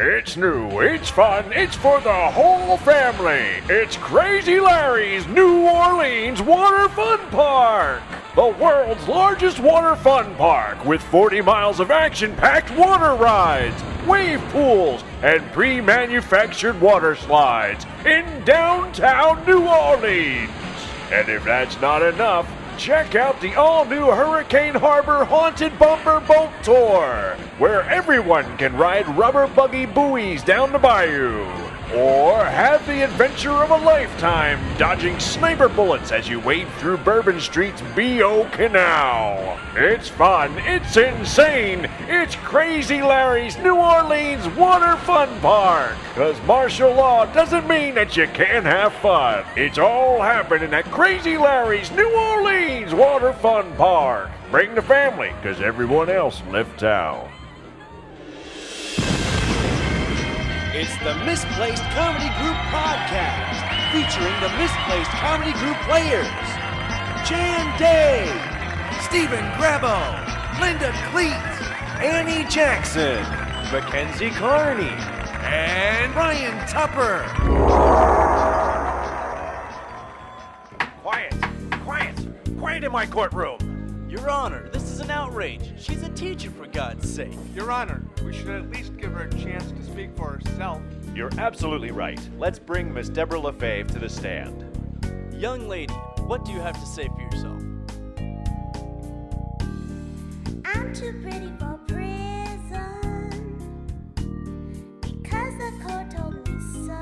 It's new, it's fun, it's for the whole family. It's Crazy Larry's New Orleans Water Fun Park. The world's largest water fun park with 40 miles of action packed water rides, wave pools, and pre manufactured water slides in downtown New Orleans. And if that's not enough, check out the all new Hurricane Harbor Haunted Bumper Boat Tour, where everyone can ride rubber buggy buoys down the bayou. Or have the adventure of a lifetime dodging sniper bullets as you wade through Bourbon Street's B.O. Canal. It's fun, it's insane, it's Crazy Larry's New Orleans Water Fun Park. Because martial law doesn't mean that you can't have fun. It's all happening at Crazy Larry's New Orleans Water Fun Park. Bring the family, because everyone else left town. It's the Misplaced Comedy Group podcast featuring the Misplaced Comedy Group players Jan Day, Stephen Grabo, Linda Cleet, Annie Jackson, Mackenzie Carney, and Ryan Tupper. Quiet! Quiet! Quiet in my courtroom! Your Honor, this is an outrage. She's a teacher, for God's sake. Your Honor, we should at least give her a chance to speak for herself. You're absolutely right. Let's bring Miss Deborah LaFave to the stand. Young lady, what do you have to say for yourself? I'm too pretty for prison because the court told me so.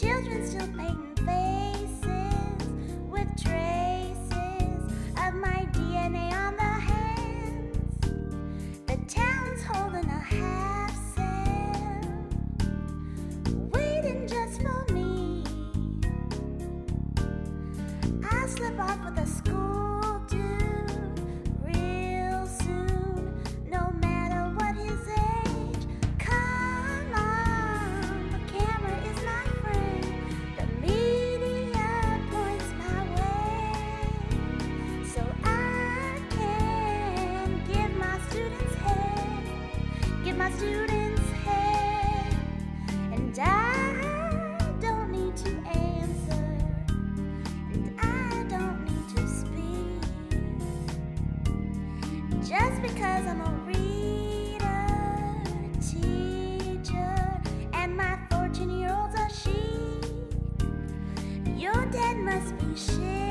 Children still painting faces slip off with a school teacher, and my 14 year old's a she. Your dad must be shitting,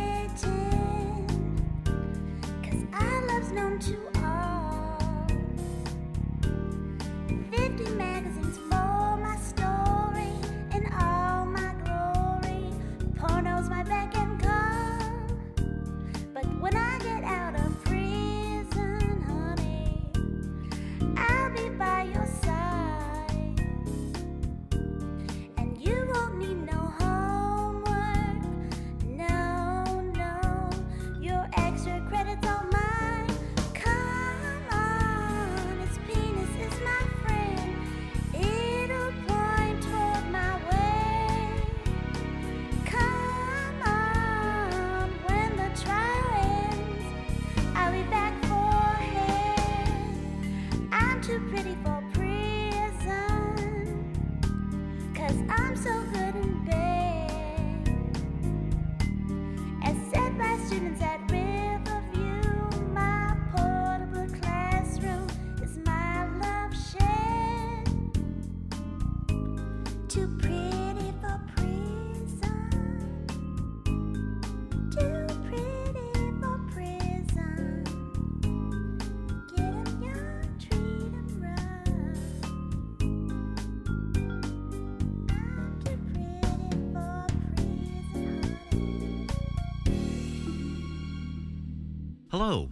too pretty for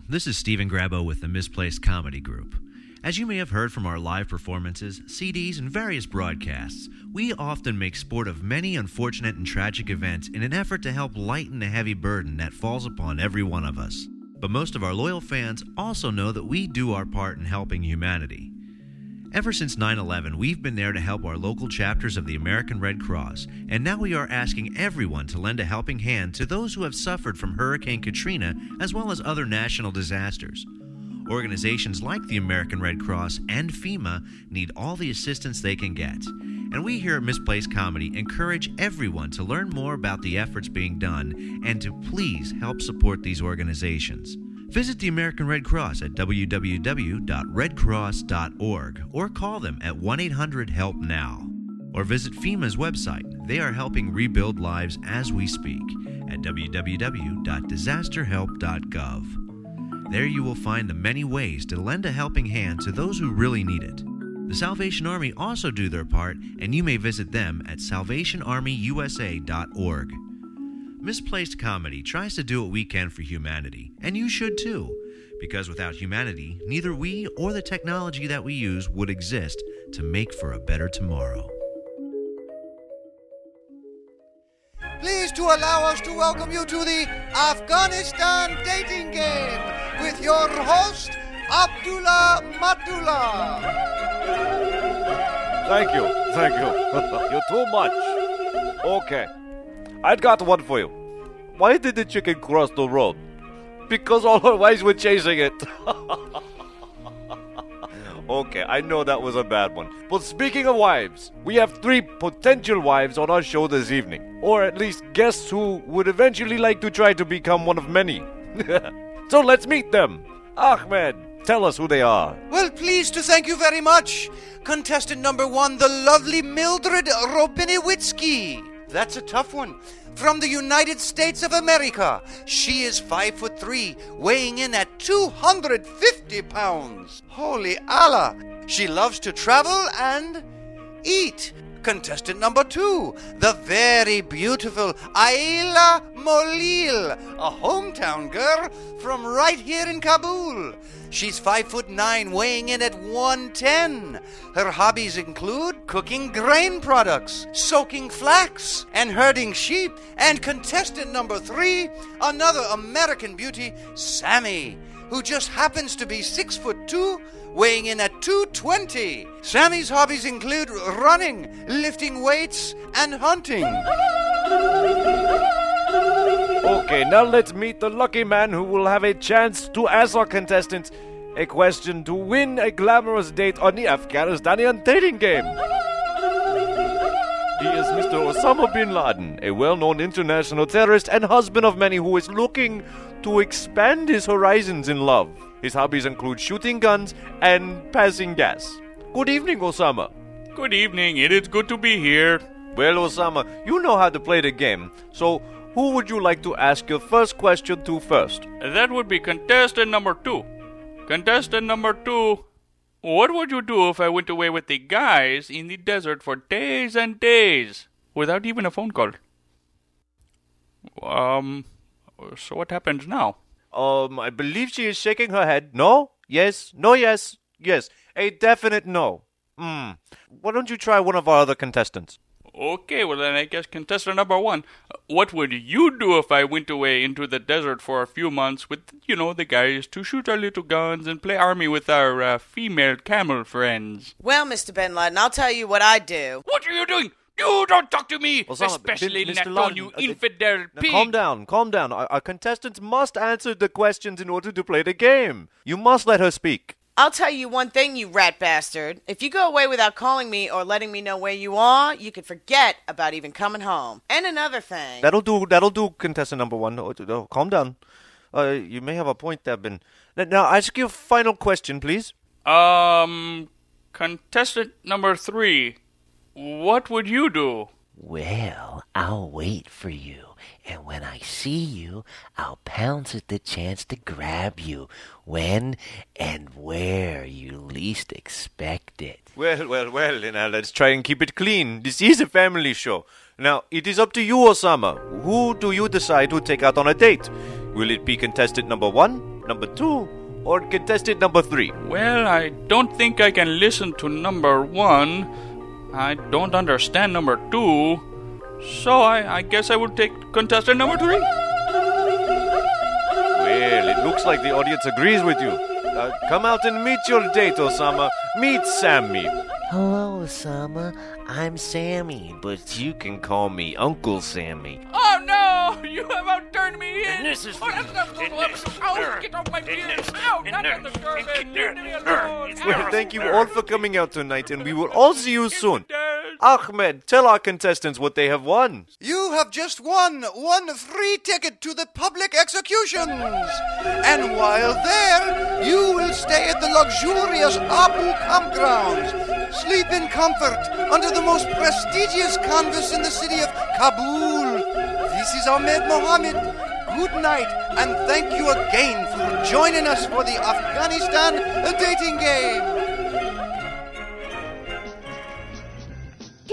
this is Stephen Grabo with the Misplaced Comedy Group. As you may have heard from our live performances, CDs, and various broadcasts, we often make sport of many unfortunate and tragic events in an effort to help lighten the heavy burden that falls upon every one of us. But most of our loyal fans also know that we do our part in helping humanity. Ever since 9 11, we've been there to help our local chapters of the American Red Cross, and now we are asking everyone to lend a helping hand to those who have suffered from Hurricane Katrina as well as other national disasters. Organizations like the American Red Cross and FEMA need all the assistance they can get. And we here at Misplaced Comedy encourage everyone to learn more about the efforts being done and to please help support these organizations. Visit the American Red Cross at www.redcross.org or call them at 1 800 HELP NOW. Or visit FEMA's website. They are helping rebuild lives as we speak at www.disasterhelp.gov. There you will find the many ways to lend a helping hand to those who really need it. The Salvation Army also do their part, and you may visit them at salvationarmyusa.org. Misplaced Comedy tries to do what we can for humanity, and you should too, because without humanity, neither we or the technology that we use would exist to make for a better tomorrow. Please to allow us to welcome you to the Afghanistan dating game with your host, Abdullah Matullah. Thank you, thank you. You're too much. Okay. I'd got one for you. Why did the chicken cross the road? Because all her wives were chasing it. okay, I know that was a bad one. But speaking of wives, we have three potential wives on our show this evening. Or at least guests who would eventually like to try to become one of many. so let's meet them. Ahmed, tell us who they are. Well, pleased to thank you very much. Contestant number one, the lovely Mildred Robiniewicki. That's a tough one. From the United States of America, she is five foot three, weighing in at 250 pounds. Holy Allah! She loves to travel and eat. Contestant number two, the very beautiful Aila Molil, a hometown girl from right here in Kabul. She's five foot nine, weighing in at 110. Her hobbies include cooking grain products, soaking flax, and herding sheep. And contestant number three, another American beauty, Sammy, who just happens to be six foot two, weighing in at 220. Sammy's hobbies include running, lifting weights, and hunting. Okay, now let's meet the lucky man who will have a chance to ask our contestants a question to win a glamorous date on the Afghanistanian dating game. He is Mr. Osama bin Laden, a well known international terrorist and husband of many who is looking to expand his horizons in love. His hobbies include shooting guns and passing gas. Good evening, Osama. Good evening. It is good to be here. Well, Osama, you know how to play the game, so who would you like to ask your first question to first? That would be contestant number two. Contestant number two. What would you do if I went away with the guys in the desert for days and days without even a phone call? Um, so what happens now? Um, I believe she is shaking her head. No? Yes? No, yes? Yes. A definite no. Hmm. Why don't you try one of our other contestants? Okay, well then I guess contestant number one. What would you do if I went away into the desert for a few months with, you know, the guys to shoot our little guns and play army with our uh, female camel friends? Well, Mr. Bin Laden, I'll tell you what I'd do. What are you doing? You don't talk to me, Osama, especially bin- not Mr. on Laden, you uh, infidel Now, pig. calm down, calm down. Our, our contestants must answer the questions in order to play the game. You must let her speak. I'll tell you one thing, you rat bastard. If you go away without calling me or letting me know where you are, you can forget about even coming home. And another thing. That'll do. That'll do. Contestant number one. Oh, oh, calm down. Uh, you may have a point there, Ben. Now, now, ask your final question, please. Um, contestant number three. What would you do? Well, I'll wait for you, and when I see you, I'll pounce at the chance to grab you when and where you least expect it. Well, well, well. Now let's try and keep it clean. This is a family show. Now it is up to you, Osama. Who do you decide to take out on a date? Will it be contestant number one, number two, or contestant number three? Well, I don't think I can listen to number one. I don't understand number two. So I, I guess I will take contestant number three. Well, it looks like the audience agrees with you. Uh, come out and meet your date, Osama. Meet Sammy. Hello, Osama. I'm Sammy, but you can call me Uncle Sammy. Oh no! You have outdurned me in. this is- oh, that's not in oh, this- oh, get off my penis. Ow, not at the turban. Leave me alone. Well, thank you all for coming out tonight, and we will all see you soon. Ahmed, tell our contestants what they have won. You have just won one free ticket to the public executions. And while there, you will stay at the luxurious Abu campgrounds. Sleep in comfort under the most prestigious canvas in the city of Kabul. This is Ahmed Mohammed. Good night, and thank you again for joining us for the Afghanistan dating game.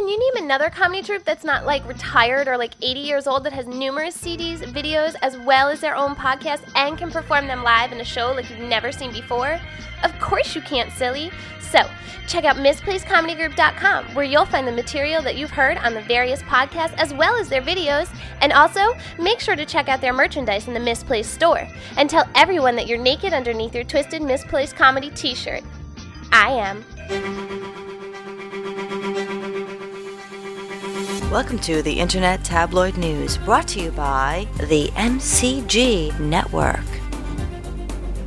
Can you name another comedy troupe that's not like retired or like 80 years old that has numerous CDs, videos, as well as their own podcast and can perform them live in a show like you've never seen before? Of course you can't, silly. So, check out misplacedcomedygroup.com where you'll find the material that you've heard on the various podcasts as well as their videos. And also, make sure to check out their merchandise in the Misplaced store and tell everyone that you're naked underneath your twisted Misplaced Comedy t shirt. I am. Welcome to the Internet Tabloid News, brought to you by the MCG Network.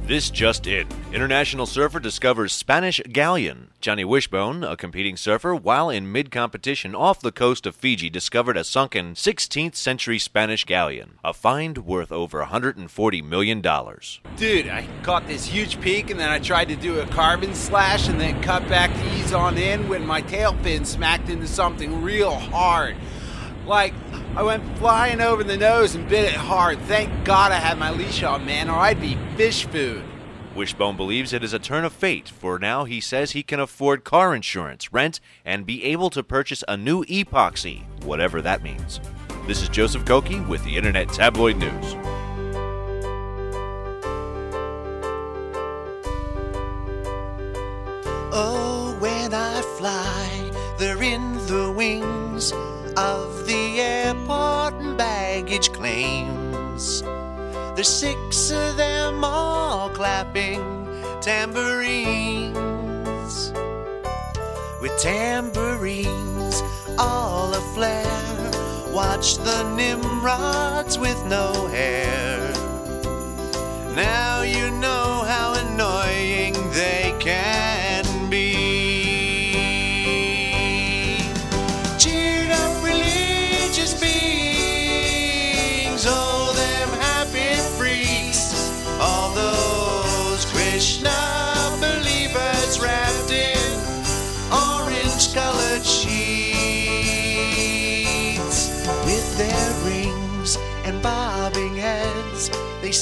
This just in. International surfer discovers Spanish galleon. Johnny Wishbone, a competing surfer, while in mid competition off the coast of Fiji, discovered a sunken 16th century Spanish galleon, a find worth over $140 million. Dude, I caught this huge peak and then I tried to do a carbon slash and then cut back to ease on in when my tail fin smacked into something real hard. Like, I went flying over the nose and bit it hard. Thank God I had my leash on, man, or I'd be fish food. Wishbone believes it is a turn of fate, for now he says he can afford car insurance, rent, and be able to purchase a new epoxy, whatever that means. This is Joseph Koki with the Internet Tabloid News. Oh, when I fly, they're in the wings of the airport and baggage claims. There's six of them all clapping tambourines. With tambourines all aflare, watch the Nimrods with no hair. Now you know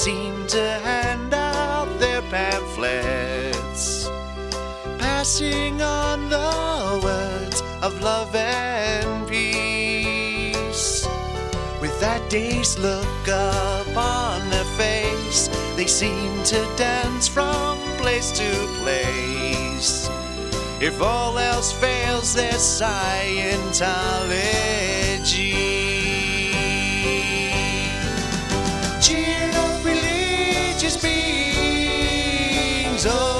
seem to hand out their pamphlets passing on the words of love and peace. With that dazed look upon their face, they seem to dance from place to place. If all else fails, their Scientology. Religious beings, oh,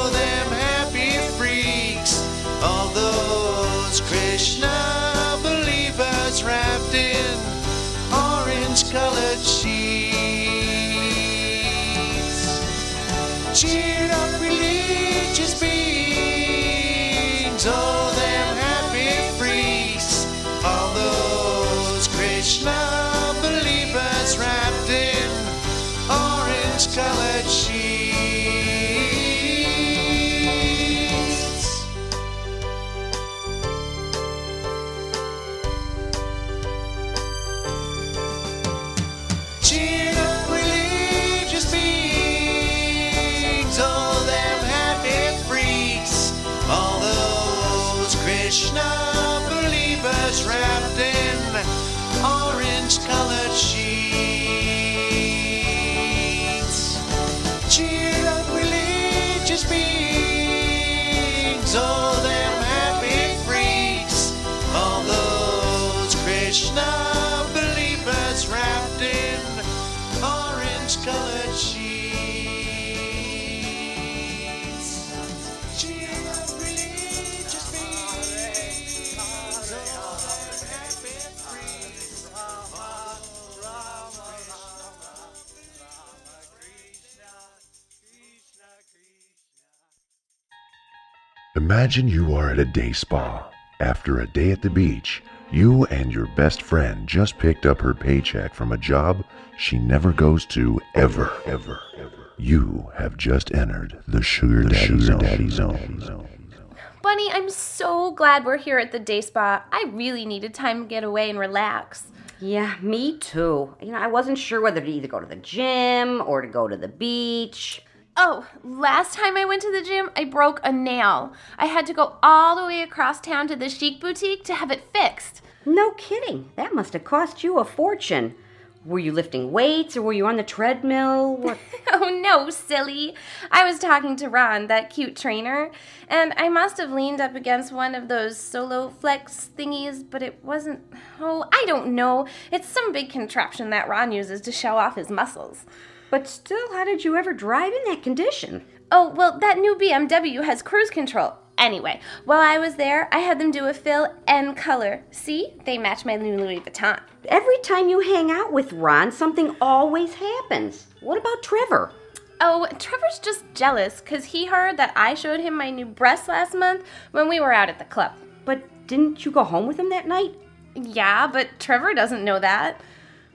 Imagine you are at a day spa. After a day at the beach, you and your best friend just picked up her paycheck from a job she never goes to ever, ever, ever. You have just entered the sugar daddy, sugar zone. daddy zone. Bunny, I'm so glad we're here at the day spa. I really needed time to get away and relax. Yeah, me too. You know, I wasn't sure whether to either go to the gym or to go to the beach. Oh, last time I went to the gym, I broke a nail. I had to go all the way across town to the chic boutique to have it fixed. No kidding. That must have cost you a fortune. Were you lifting weights or were you on the treadmill? What? oh no, silly. I was talking to Ron, that cute trainer, and I must have leaned up against one of those Soloflex thingies, but it wasn't. Oh, I don't know. It's some big contraption that Ron uses to show off his muscles. But still, how did you ever drive in that condition? Oh, well, that new BMW has cruise control. Anyway, while I was there, I had them do a fill and color. See? They match my new Louis Vuitton. Every time you hang out with Ron, something always happens. What about Trevor? Oh, Trevor's just jealous because he heard that I showed him my new breasts last month when we were out at the club. But didn't you go home with him that night? Yeah, but Trevor doesn't know that.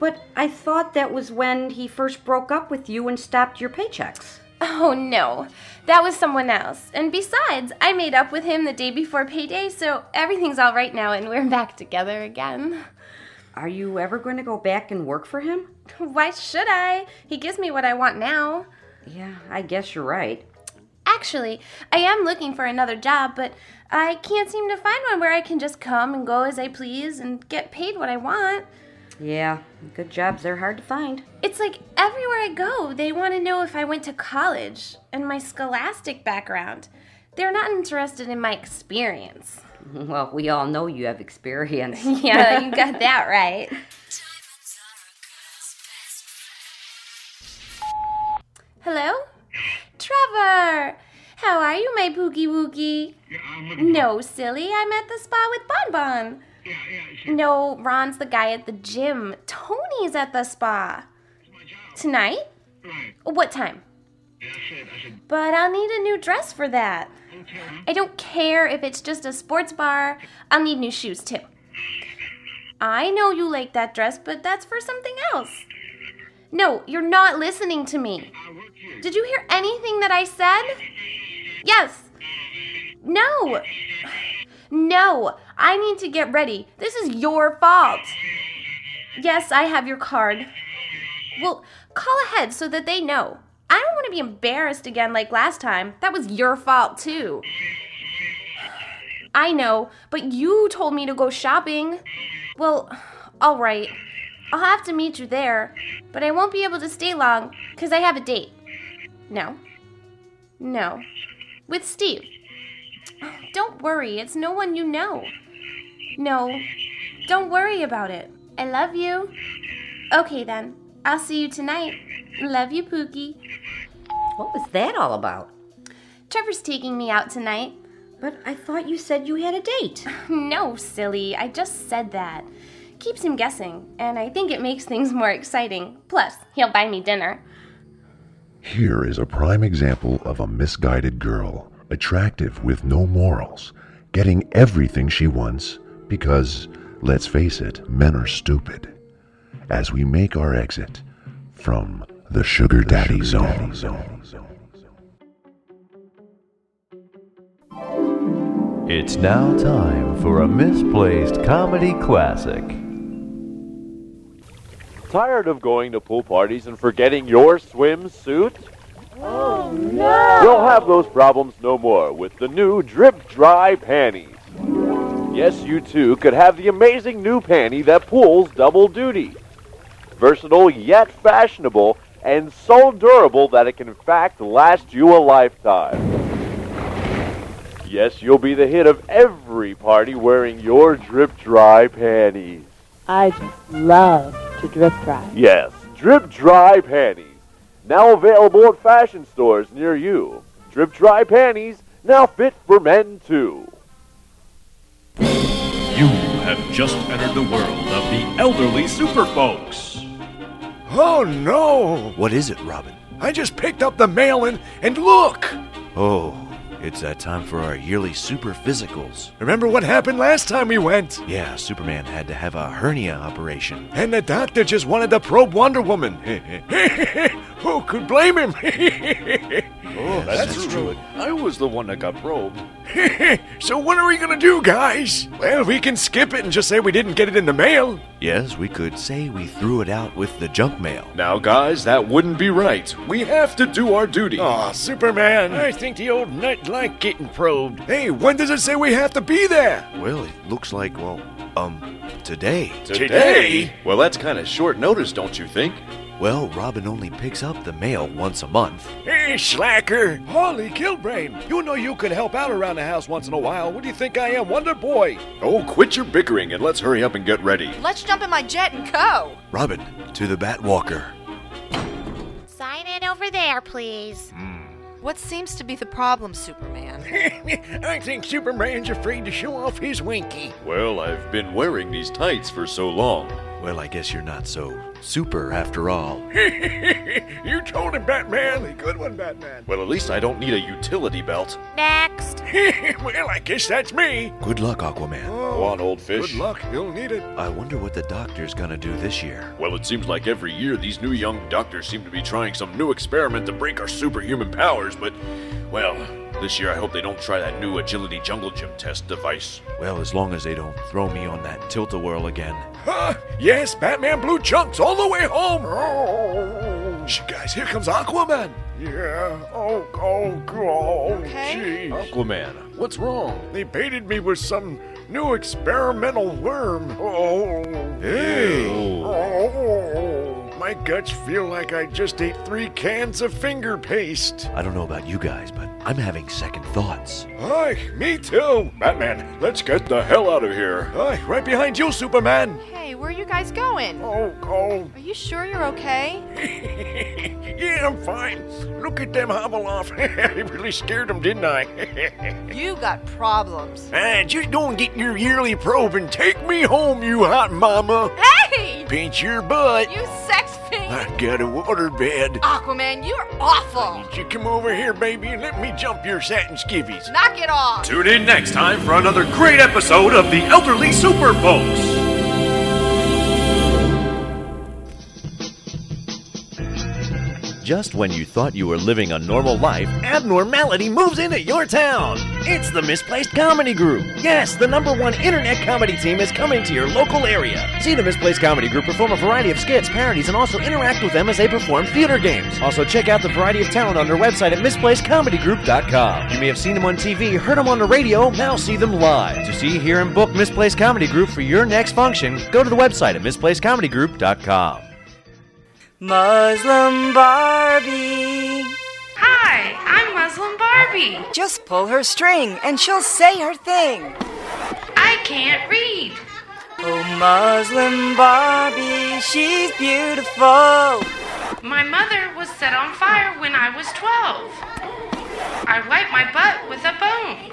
But I thought that was when he first broke up with you and stopped your paychecks. Oh no, that was someone else. And besides, I made up with him the day before payday, so everything's all right now and we're back together again. Are you ever going to go back and work for him? Why should I? He gives me what I want now. Yeah, I guess you're right. Actually, I am looking for another job, but I can't seem to find one where I can just come and go as I please and get paid what I want. Yeah, good jobs, they're hard to find. It's like everywhere I go, they want to know if I went to college and my scholastic background. They're not interested in my experience. Well, we all know you have experience. yeah, you got that right. Hello? Trevor! How are you, my pookie wookie? No, silly, I'm at the spa with Bon. No, Ron's the guy at the gym. Tony's at the spa. Tonight? What time? But I'll need a new dress for that. I don't care if it's just a sports bar. I'll need new shoes too. I know you like that dress, but that's for something else. No, you're not listening to me. Did you hear anything that I said? Yes. No. No, I need to get ready. This is your fault. Yes, I have your card. Well, call ahead so that they know. I don't want to be embarrassed again like last time. That was your fault, too. I know, but you told me to go shopping. Well, all right. I'll have to meet you there, but I won't be able to stay long because I have a date. No. No. With Steve. Don't worry, it's no one you know. No, don't worry about it. I love you. Okay then, I'll see you tonight. Love you, Pookie. What was that all about? Trevor's taking me out tonight. But I thought you said you had a date. No, silly, I just said that. Keeps him guessing, and I think it makes things more exciting. Plus, he'll buy me dinner. Here is a prime example of a misguided girl, attractive with no morals, getting everything she wants because, let's face it, men are stupid. As we make our exit from the Sugar Daddy Zone. It's now time for a misplaced comedy classic. Tired of going to pool parties and forgetting your swimsuit? Oh no! You'll have those problems no more with the new Drip Dry Panties. Yes, you too could have the amazing new panty that pulls double duty. Versatile yet fashionable, and so durable that it can in fact last you a lifetime. Yes, you'll be the hit of every party wearing your Drip Dry Panties. I just love to drip dry. Yes, Drip Dry Panties. Now available at fashion stores near you. Drip Dry Panties, now fit for men too. You have just entered the world of the elderly super folks. Oh no! What is it, Robin? I just picked up the mail and, and look! Oh, It's that time for our yearly super physicals. Remember what happened last time we went? Yeah, Superman had to have a hernia operation. And the doctor just wanted to probe Wonder Woman. Who could blame him? Oh, that's true. I was the one that got probed. so what are we gonna do, guys? Well, we can skip it and just say we didn't get it in the mail. Yes, we could say we threw it out with the junk mail. Now, guys, that wouldn't be right. We have to do our duty. Aw, Superman. I think the old nut like getting probed. Hey, when does it say we have to be there? Well, it looks like, well, um, today. Today? Well, that's kind of short notice, don't you think? Well, Robin only picks up the mail once a month. Hey, slacker! Holly Kilbrain, you know you could help out around the house once in a while. What do you think I am, Wonder Boy? Oh, quit your bickering and let's hurry up and get ready. Let's jump in my jet and go. Robin, to the Batwalker. Sign in over there, please. What seems to be the problem, Superman? I think Superman's afraid to show off his winky. Well, I've been wearing these tights for so long. Well, I guess you're not so super after all. you told him, Batman. A Good one, Batman. Well, at least I don't need a utility belt. Next. well, I guess that's me. Good luck, Aquaman. Oh, Go on, old fish. Good luck. You'll need it. I wonder what the doctor's gonna do this year. Well, it seems like every year these new young doctors seem to be trying some new experiment to break our superhuman powers, but, well, this year I hope they don't try that new agility jungle gym test device. Well, as long as they don't throw me on that tilt-a-whirl again. Huh? Yes, Batman blew chunks all the way home. Oh, Shh, guys, here comes Aquaman. Yeah. Oh, oh, oh, Okay. jeez. Aquaman, what's wrong? They baited me with some new experimental worm. Oh. Hey. Oh. My guts feel like I just ate three cans of finger paste. I don't know about you guys, but I'm having second thoughts. Hi, me too. Batman, let's get the hell out of here. Hi, right behind you, Superman. Hey, where are you guys going? Oh, oh. Are you sure you're okay? yeah, I'm fine. Look at them hobble off. I really scared them, didn't I? You got problems. And just go and get your yearly probe and take me home, you hot mama. Hey! Pinch your butt. You sex fiend! I got a waterbed. Aquaman, you're awful! You come over here, baby, and let me jump your satin skivvies. Knock it off! Tune in next time for another great episode of the Elderly Super Folks. Just when you thought you were living a normal life, abnormality moves into your town. It's the Misplaced Comedy Group. Yes, the number one internet comedy team is coming to your local area. See the Misplaced Comedy Group perform a variety of skits, parodies, and also interact with them as they perform theater games. Also, check out the variety of talent on their website at misplacedcomedygroup.com. You may have seen them on TV, heard them on the radio, now see them live. To see, hear, and book Misplaced Comedy Group for your next function, go to the website at misplacedcomedygroup.com. Muslim Barbie. Hi, I'm Muslim Barbie. Just pull her string and she'll say her thing. I can't read. Oh, Muslim Barbie, she's beautiful. My mother was set on fire when I was 12. I wiped my butt with a bone.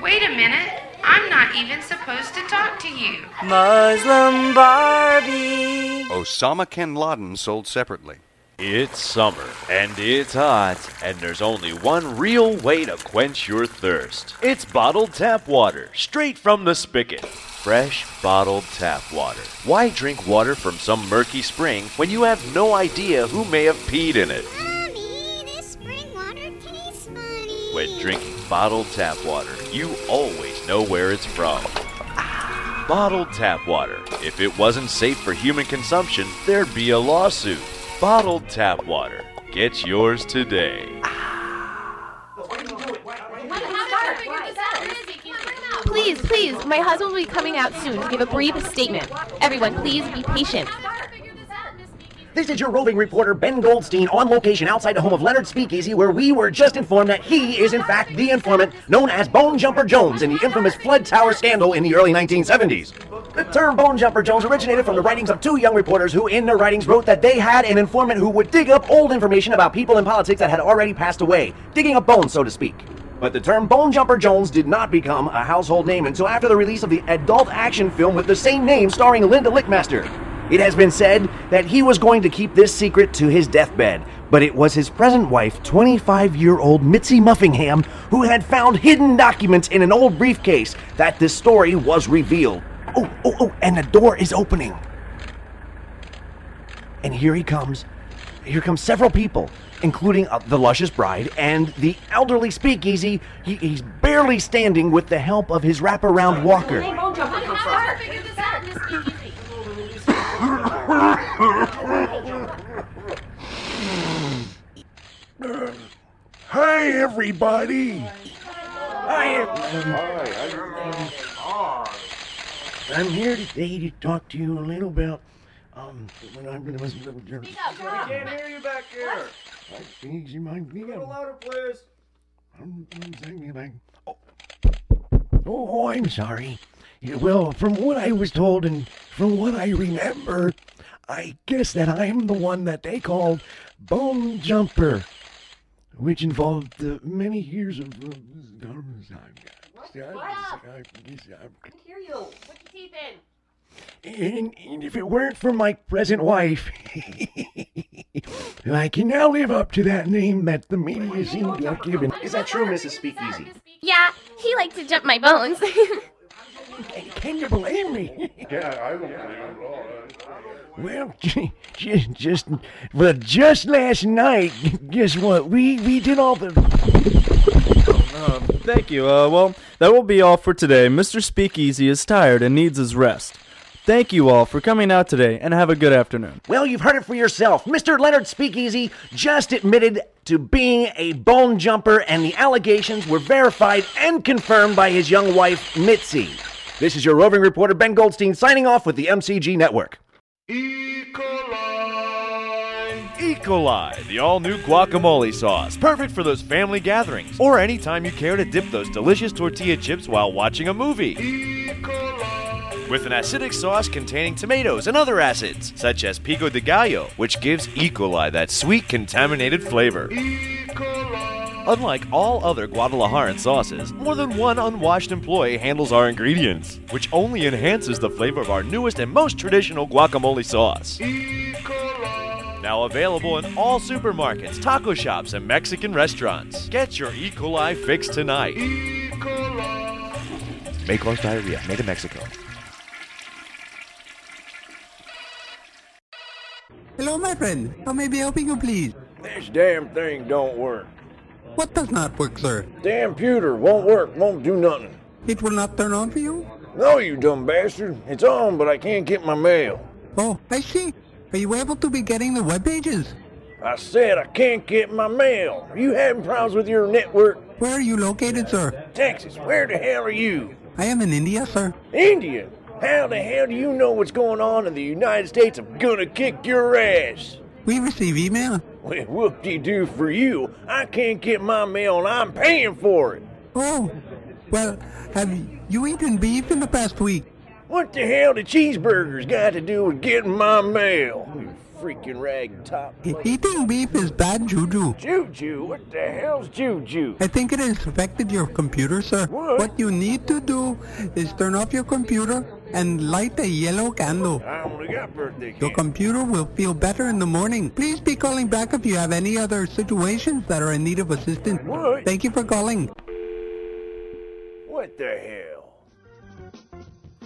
Wait a minute, I'm not even supposed to talk to you. Muslim Barbie. Osama bin Laden sold separately. It's summer, and it's hot, and there's only one real way to quench your thirst. It's bottled tap water, straight from the spigot. Fresh bottled tap water. Why drink water from some murky spring when you have no idea who may have peed in it? Mommy, this spring water tastes funny. When drinking bottled tap water, you always know where it's from. Bottled tap water. If it wasn't safe for human consumption, there'd be a lawsuit. Bottled tap water. Get yours today. Please, please, my husband will be coming out soon to give a brief statement. Everyone, please be patient. This is your roving reporter, Ben Goldstein, on location outside the home of Leonard Speakeasy, where we were just informed that he is, in fact, the informant known as Bone Jumper Jones in the infamous Flood Tower scandal in the early 1970s. The term Bone Jumper Jones originated from the writings of two young reporters who, in their writings, wrote that they had an informant who would dig up old information about people in politics that had already passed away, digging up bones, so to speak. But the term Bone Jumper Jones did not become a household name until after the release of the adult action film with the same name starring Linda Lickmaster. It has been said that he was going to keep this secret to his deathbed, but it was his present wife, 25 year old Mitzi Muffingham, who had found hidden documents in an old briefcase that this story was revealed. Oh, oh, oh, and the door is opening. And here he comes. Here come several people, including uh, the luscious bride and the elderly speakeasy. He, he's barely standing with the help of his wraparound walker. Hi, everybody. Hi, I'm I'm here today to talk to you a little about um when I'm gonna was We can't hear you back here. Easy, mind me. A little louder, please. Oh. oh, I'm sorry. Yeah, Well, from what I was told and from what I remember, I guess that I'm the one that they called Bone Jumper, which involved uh, many years of. uh, what? What? I, I, can hear you. Put your teeth in. And, and if it weren't for my present wife, I can now live up to that name that the media seemed to have given. Is that true, Mrs. Speakeasy? Yeah, he liked to jump my bones. Can you blame me? Yeah, I don't believe it at all. Well, just, just, well, just last night, guess what? We we did all the. Uh, thank you. Uh, well, that will be all for today. Mr. Speakeasy is tired and needs his rest. Thank you all for coming out today, and have a good afternoon. Well, you've heard it for yourself. Mr. Leonard Speakeasy just admitted to being a bone jumper, and the allegations were verified and confirmed by his young wife, Mitzi. This is your roving reporter, Ben Goldstein, signing off with the MCG Network. E. coli, the all new guacamole sauce, perfect for those family gatherings or anytime you care to dip those delicious tortilla chips while watching a movie. With an acidic sauce containing tomatoes and other acids, such as pico de gallo, which gives E. coli that sweet contaminated flavor. Unlike all other Guadalajaran sauces, more than one unwashed employee handles our ingredients, which only enhances the flavor of our newest and most traditional guacamole sauce. Now available in all supermarkets, taco shops, and Mexican restaurants. Get your E. coli fix tonight. May cause diarrhea. Made in Mexico. Hello, my friend. How may I be helping you, please? This damn thing don't work. What does not work, sir? Damn pewter won't work, won't do nothing. It will not turn on for you? No, you dumb bastard. It's on, but I can't get my mail. Oh, I see. Are you able to be getting the web pages? I said I can't get my mail. Are you having problems with your network? Where are you located, sir? Texas, where the hell are you? I am in India, sir. India? How the hell do you know what's going on in the United States? I'm gonna kick your ass. We receive email. Well, whoop-de-doo for you. I can't get my mail and I'm paying for it. Oh, well, have you eaten beef in the past week? What the hell do cheeseburgers got to do with getting my mail? You freaking rag top. Eating beef is bad juju. Juju? What the hell's juju? I think it has affected your computer, sir. What? you need to do is turn off your computer and light a yellow candle. I only got birthday Your computer will feel better in the morning. Please be calling back if you have any other situations that are in need of assistance. What? Thank you for calling. What the hell?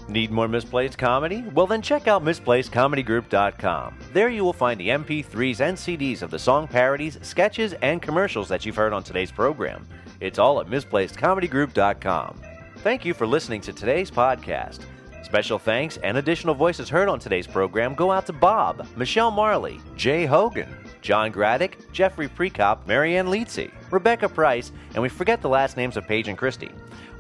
Need more misplaced comedy? Well, then check out misplacedcomedygroup.com. There you will find the MP3s and CDs of the song parodies, sketches, and commercials that you've heard on today's program. It's all at misplacedcomedygroup.com. Thank you for listening to today's podcast. Special thanks and additional voices heard on today's program go out to Bob, Michelle Marley, Jay Hogan, John Graddick, Jeffrey Prekop, Marianne Leetsy, Rebecca Price, and we forget the last names of Paige and Christie.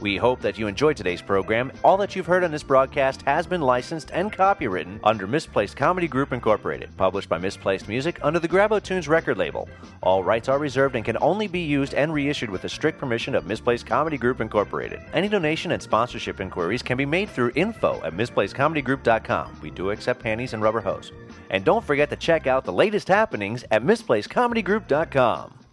We hope that you enjoyed today's program. All that you've heard on this broadcast has been licensed and copywritten under Misplaced Comedy Group Incorporated, published by Misplaced Music under the Grabo Tunes record label. All rights are reserved and can only be used and reissued with the strict permission of Misplaced Comedy Group Incorporated. Any donation and sponsorship inquiries can be made through info at misplacedcomedygroup.com. We do accept panties and rubber hose. And don't forget to check out the latest happenings at misplacedcomedygroup.com.